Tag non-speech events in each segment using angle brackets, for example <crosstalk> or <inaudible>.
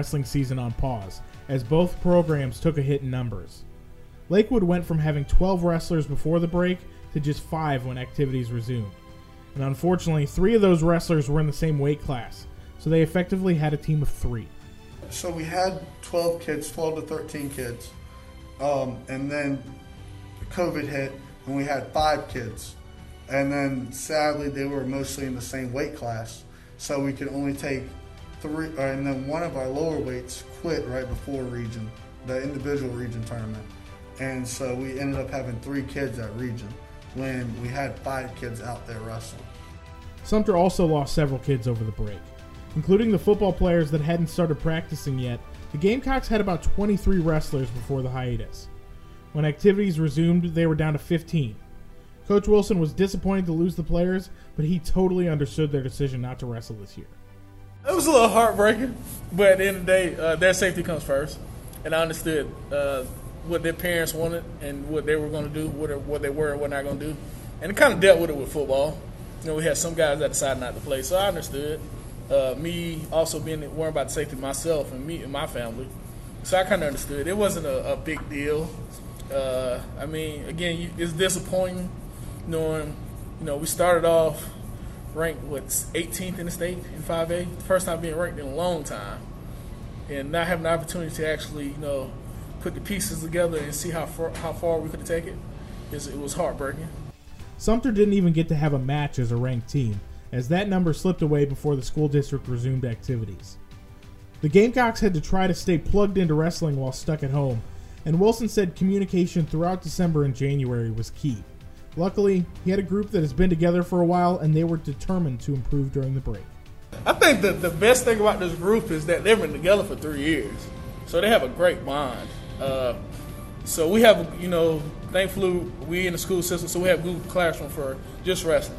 wrestling season on pause, as both programs took a hit in numbers. Lakewood went from having 12 wrestlers before the break to just 5 when activities resumed. And unfortunately, 3 of those wrestlers were in the same weight class, so they effectively had a team of 3. So we had 12 kids, 12 to 13 kids. Um, and then COVID hit, and we had five kids. And then sadly, they were mostly in the same weight class. So we could only take three, uh, and then one of our lower weights quit right before region, the individual region tournament. And so we ended up having three kids at region when we had five kids out there wrestling. Sumter also lost several kids over the break, including the football players that hadn't started practicing yet. The Gamecocks had about 23 wrestlers before the hiatus. When activities resumed, they were down to 15. Coach Wilson was disappointed to lose the players, but he totally understood their decision not to wrestle this year. It was a little heartbreaking, but at the end of the day, uh, their safety comes first, and I understood uh, what their parents wanted and what they were going to do, what, what they were and what not going to do, and it kind of dealt with it with football. You know, we had some guys that decided not to play, so I understood. Uh, me also being worried about the safety myself and me and my family, so I kind of understood. It wasn't a, a big deal. Uh, I mean, again, it's disappointing knowing, you know, we started off ranked what 18th in the state in 5A, first time being ranked in a long time, and not having the opportunity to actually, you know, put the pieces together and see how far, how far we could take it, it was heartbreaking. Sumter didn't even get to have a match as a ranked team, as that number slipped away before the school district resumed activities. The Gamecocks had to try to stay plugged into wrestling while stuck at home, and Wilson said communication throughout December and January was key. Luckily, he had a group that has been together for a while, and they were determined to improve during the break. I think the, the best thing about this group is that they've been together for three years, so they have a great bond. Uh, so we have, you know, thankfully we in the school system, so we have Google Classroom for just wrestling.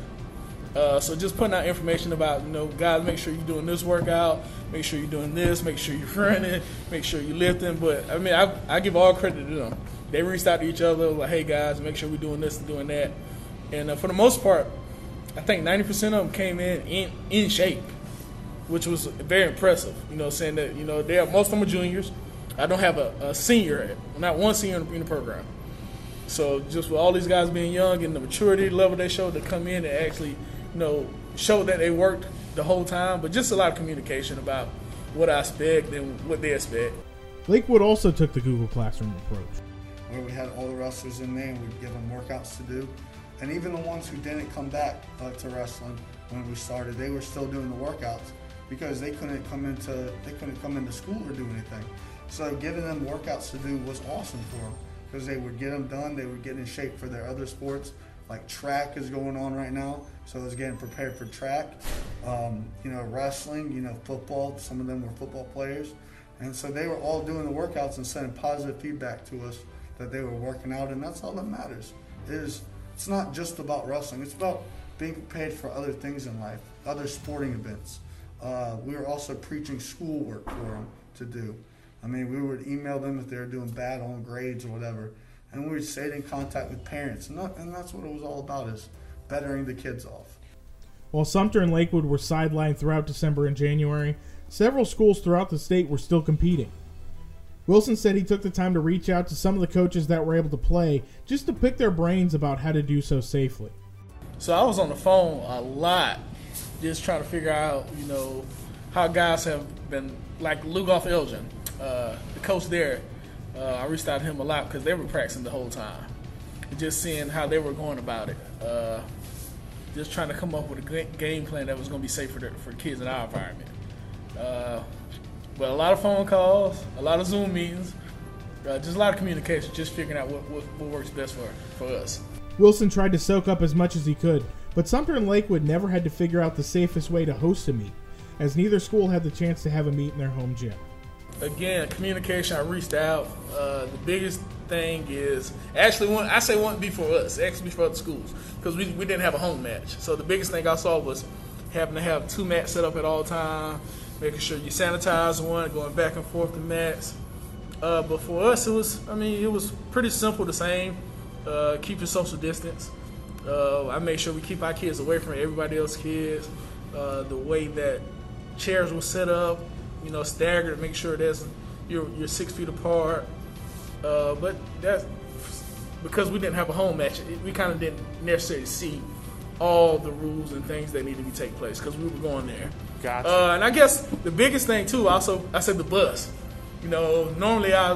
Uh, so just putting out information about, you know, guys, make sure you're doing this workout, make sure you're doing this, make sure you're <laughs> running, make sure you're lifting. But I mean, I, I give all credit to them. They reached out to each other like, hey guys, make sure we're doing this and doing that. And uh, for the most part, I think 90% of them came in in, in shape, which was very impressive. You know, saying that you know they are most of them are juniors. I don't have a, a senior, not one senior in the program. So just with all these guys being young and the maturity level they showed to come in and actually you know, show that they worked the whole time, but just a lot of communication about what I expect and what they expect. Lakewood also took the Google Classroom approach. Where we had all the wrestlers in there and we'd give them workouts to do. And even the ones who didn't come back uh, to wrestling when we started, they were still doing the workouts because they couldn't come into they couldn't come into school or do anything. So giving them workouts to do was awesome for them because they would get them done. They would get in shape for their other sports like track is going on right now, so I was getting prepared for track. Um, you know, wrestling, you know, football. Some of them were football players, and so they were all doing the workouts and sending positive feedback to us that they were working out, and that's all that matters. Is it's not just about wrestling; it's about being prepared for other things in life, other sporting events. Uh, we were also preaching schoolwork for them to do. I mean, we would email them if they were doing bad on grades or whatever and we stayed in contact with parents, and, that, and that's what it was all about is bettering the kids off. While Sumter and Lakewood were sidelined throughout December and January, several schools throughout the state were still competing. Wilson said he took the time to reach out to some of the coaches that were able to play just to pick their brains about how to do so safely. So I was on the phone a lot, just trying to figure out, you know, how guys have been, like Lugoff Elgin, uh, the coach there, uh, I reached out to him a lot because they were practicing the whole time. Just seeing how they were going about it. Uh, just trying to come up with a game plan that was going to be safe for, the, for kids in our environment. Uh, but a lot of phone calls, a lot of Zoom meetings, uh, just a lot of communication, just figuring out what, what, what works best for, for us. Wilson tried to soak up as much as he could, but Sumter and Lakewood never had to figure out the safest way to host a meet, as neither school had the chance to have a meet in their home gym again, communication. I reached out. Uh, the biggest thing is actually one. I say one be for us, actually for other schools because we, we didn't have a home match. So the biggest thing I saw was having to have two mats set up at all time, making sure you sanitize one, going back and forth the mats. Uh, but for us, it was. I mean, it was pretty simple. The same. Uh, keep your social distance. Uh, I made sure we keep our kids away from everybody else's kids. Uh, the way that chairs were set up, you know, stagger to make sure there's you're you're six feet apart. Uh, but that's because we didn't have a home match. We kind of didn't necessarily see all the rules and things that need to be take place because we were going there. Gotcha. Uh, and I guess the biggest thing too, also I said the bus. You know, normally I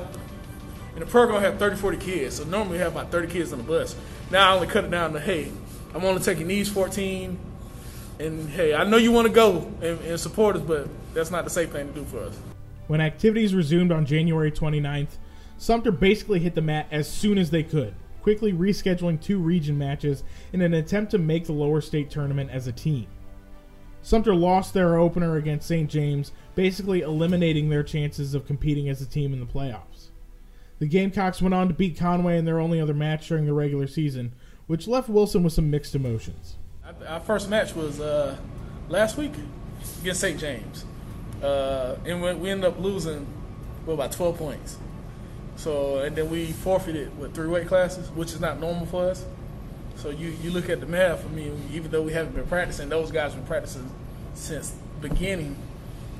in the program I have 30, 40 kids, so normally we have about 30 kids on the bus. Now I only cut it down to hey, I'm only taking these 14, and hey, I know you want to go and, and support us, but that's not the safe thing to do for us. When activities resumed on January 29th, Sumter basically hit the mat as soon as they could, quickly rescheduling two region matches in an attempt to make the lower state tournament as a team. Sumter lost their opener against St. James, basically eliminating their chances of competing as a team in the playoffs. The Gamecocks went on to beat Conway in their only other match during the regular season, which left Wilson with some mixed emotions. Our first match was uh, last week against St. James, uh, and we, we ended up losing well, about 12 points. So, and then we forfeited with three weight classes, which is not normal for us. So you, you look at the math. I mean, even though we haven't been practicing, those guys been practicing since beginning.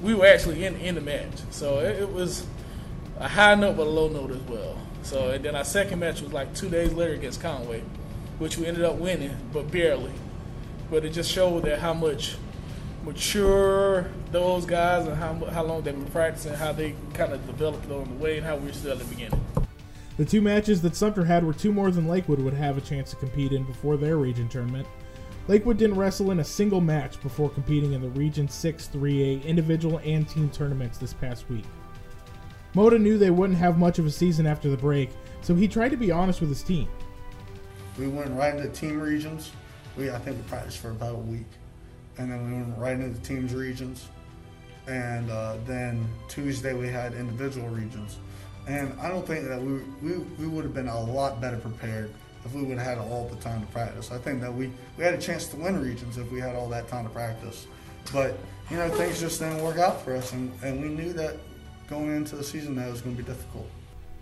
We were actually in in the match, so it, it was a high note but a low note as well. So and then our second match was like two days later against Conway, which we ended up winning, but barely. But it just showed that how much mature those guys and how how long they've been practicing, how they kind of developed along the way, and how we're still at the beginning. The two matches that Sumter had were two more than Lakewood would have a chance to compete in before their region tournament. Lakewood didn't wrestle in a single match before competing in the Region 6 3A individual and team tournaments this past week. Mota knew they wouldn't have much of a season after the break, so he tried to be honest with his team. We went right into team regions. We I think we practiced for about a week, and then we went right into the teams regions, and uh, then Tuesday we had individual regions. And I don't think that we, we, we would have been a lot better prepared if we would have had all the time to practice. I think that we, we had a chance to win regions if we had all that time to practice. But, you know, things just didn't work out for us, and, and we knew that going into the season that was going to be difficult.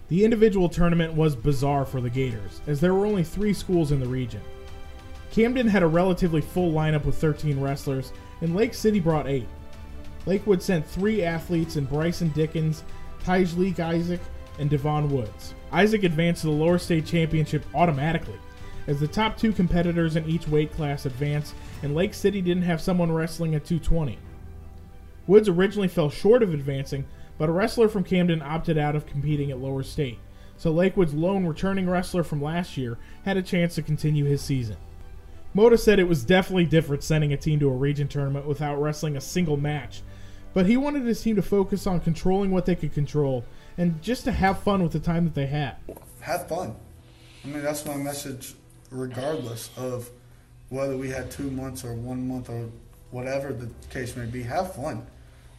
The individual tournament was bizarre for the Gators, as there were only three schools in the region. Camden had a relatively full lineup with 13 wrestlers, and Lake City brought eight. Lakewood sent three athletes in Bryson Dickens, Tyjleek Isaac, and Devon Woods. Isaac advanced to the lower state championship automatically, as the top two competitors in each weight class advanced, and Lake City didn't have someone wrestling at 220. Woods originally fell short of advancing, but a wrestler from Camden opted out of competing at lower state, so Lakewood's lone returning wrestler from last year had a chance to continue his season. Mota said it was definitely different sending a team to a region tournament without wrestling a single match, but he wanted his team to focus on controlling what they could control and just to have fun with the time that they had. Have fun. I mean, that's my message, regardless of whether we had two months or one month or whatever the case may be. Have fun.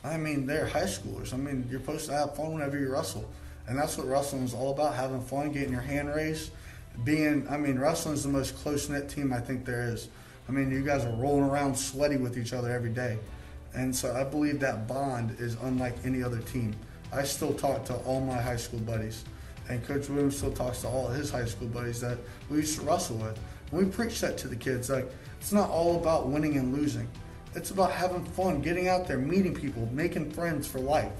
I mean, they're high schoolers. I mean, you're supposed to have fun whenever you wrestle. And that's what wrestling is all about having fun, getting your hand raised. Being, I mean, wrestling is the most close knit team I think there is. I mean, you guys are rolling around sweaty with each other every day. And so I believe that bond is unlike any other team. I still talk to all my high school buddies. And Coach Williams still talks to all his high school buddies that we used to wrestle with. And we preach that to the kids. Like, it's not all about winning and losing. It's about having fun, getting out there, meeting people, making friends for life.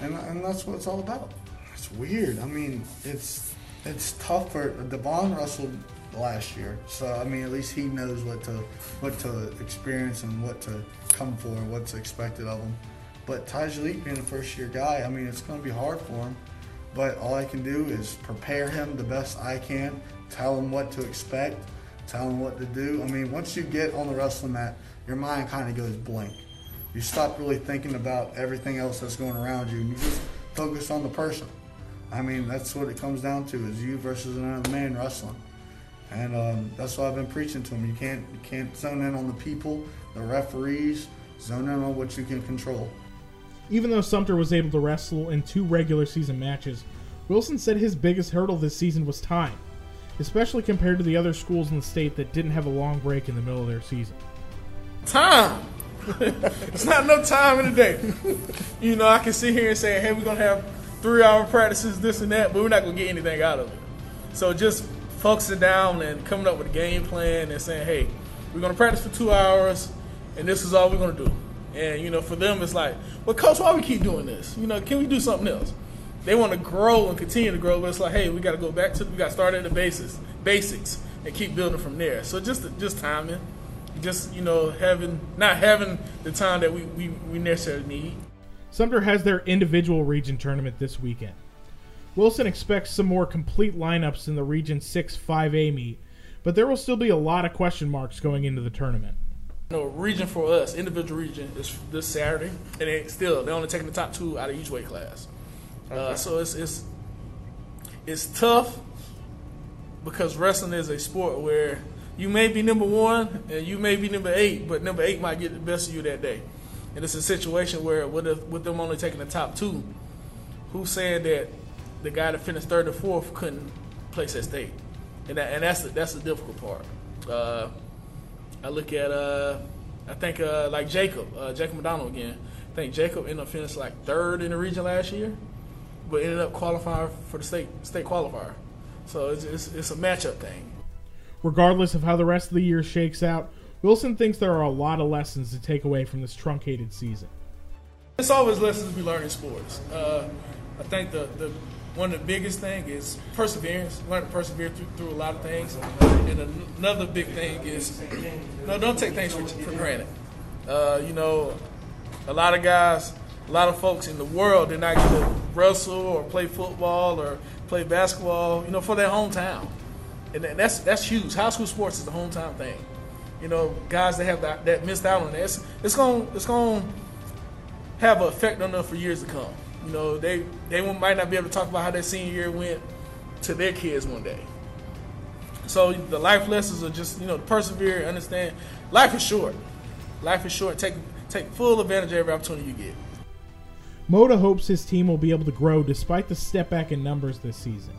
And, and that's what it's all about. It's weird. I mean, it's it's tough for Devon Russell last year, so I mean, at least he knows what to what to experience and what to come for and what's expected of him. But Taj Tyjaleek being a first year guy, I mean, it's going to be hard for him. But all I can do is prepare him the best I can, tell him what to expect, tell him what to do. I mean, once you get on the wrestling mat, your mind kind of goes blank. You stop really thinking about everything else that's going around you, and you just focus on the person. I mean, that's what it comes down to: is you versus another man wrestling. And um, that's what I've been preaching to him. You can't you can't zone in on the people, the referees. Zone in on what you can control. Even though Sumter was able to wrestle in two regular season matches, Wilson said his biggest hurdle this season was time, especially compared to the other schools in the state that didn't have a long break in the middle of their season. Time. <laughs> it's not enough time in the day. you know, I can sit here and say, hey, we're going to have three hour practices, this and that, but we're not going to get anything out of it. So just focusing down and coming up with a game plan and saying, hey, we're going to practice for two hours, and this is all we're going to do. And you know, for them, it's like, well, coach, why we keep doing this? You know, can we do something else? They want to grow and continue to grow, but it's like, hey, we got to go back to we got to start at the basis, basics, and keep building from there. So just just timing, just you know, having not having the time that we we, we necessarily need. Sumter has their individual region tournament this weekend. Wilson expects some more complete lineups in the Region 6 5A meet, but there will still be a lot of question marks going into the tournament. You know, region for us, individual region, is this Saturday, and they still they're only taking the top two out of each weight class. Uh, so it's it's it's tough because wrestling is a sport where you may be number one and you may be number eight, but number eight might get the best of you that day. And it's a situation where with, the, with them only taking the top two, who's saying that the guy that finished third or fourth couldn't place at state, and that, and that's the, that's the difficult part. Uh, I look at uh, I think uh, like Jacob, uh, Jacob McDonald again. I think Jacob ended up finishing like third in the region last year, but ended up qualifying for the state state qualifier. So it's, it's, it's a matchup thing. Regardless of how the rest of the year shakes out, Wilson thinks there are a lot of lessons to take away from this truncated season. It's always lessons we learn in sports. Uh, I think the, the one of the biggest thing is perseverance. Learn to persevere through, through a lot of things. And another big thing is no, don't take things for, for granted. Uh, you know, a lot of guys, a lot of folks in the world did not get to wrestle or play football or play basketball, you know, for their hometown. And that's that's huge. High school sports is the hometown thing. You know, guys that have that, that missed out on that, it's, it's going it's going have an effect on them for years to come. You know, they they might not be able to talk about how their senior year went to their kids one day. So the life lessons are just you know persevere, understand. Life is short. Life is short. Take take full advantage of every opportunity you get. Mota hopes his team will be able to grow despite the step back in numbers this season.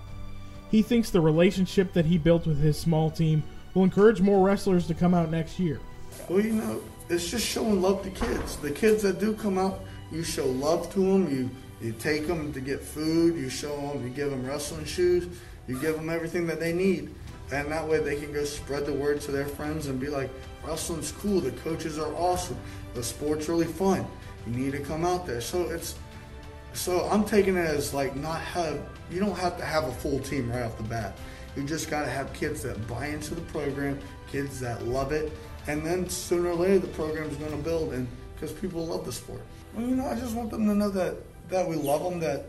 He thinks the relationship that he built with his small team will encourage more wrestlers to come out next year. Well, you know, it's just showing love to kids. The kids that do come out, you show love to them. You you take them to get food, you show them, you give them wrestling shoes, you give them everything that they need. And that way they can go spread the word to their friends and be like, wrestling's cool, the coaches are awesome, the sport's really fun. You need to come out there. So it's so I'm taking it as like not have you don't have to have a full team right off the bat. You just gotta have kids that buy into the program, kids that love it, and then sooner or later the program's gonna build and because people love the sport. Well, you know, I just want them to know that that we love them. That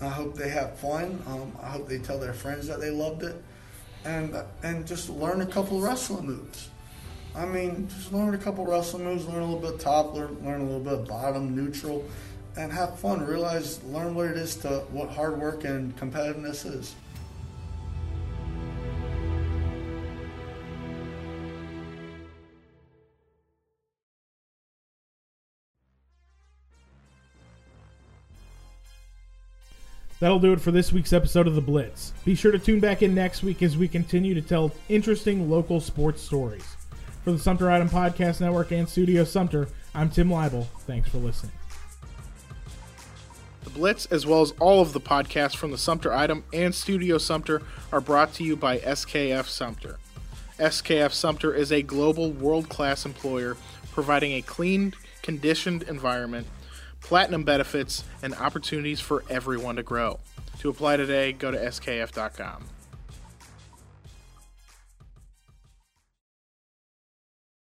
I hope they have fun. Um, I hope they tell their friends that they loved it, and and just learn a couple wrestling moves. I mean, just learn a couple wrestling moves, learn a little bit top, learn, learn a little bit bottom, neutral, and have fun. Realize, learn what it is to what hard work and competitiveness is. That'll do it for this week's episode of The Blitz. Be sure to tune back in next week as we continue to tell interesting local sports stories. For the Sumter Item Podcast Network and Studio Sumter, I'm Tim Leibel. Thanks for listening. The Blitz, as well as all of the podcasts from the Sumter Item and Studio Sumter, are brought to you by SKF Sumter. SKF Sumter is a global world class employer providing a clean, conditioned environment platinum benefits, and opportunities for everyone to grow. To apply today, go to skf.com.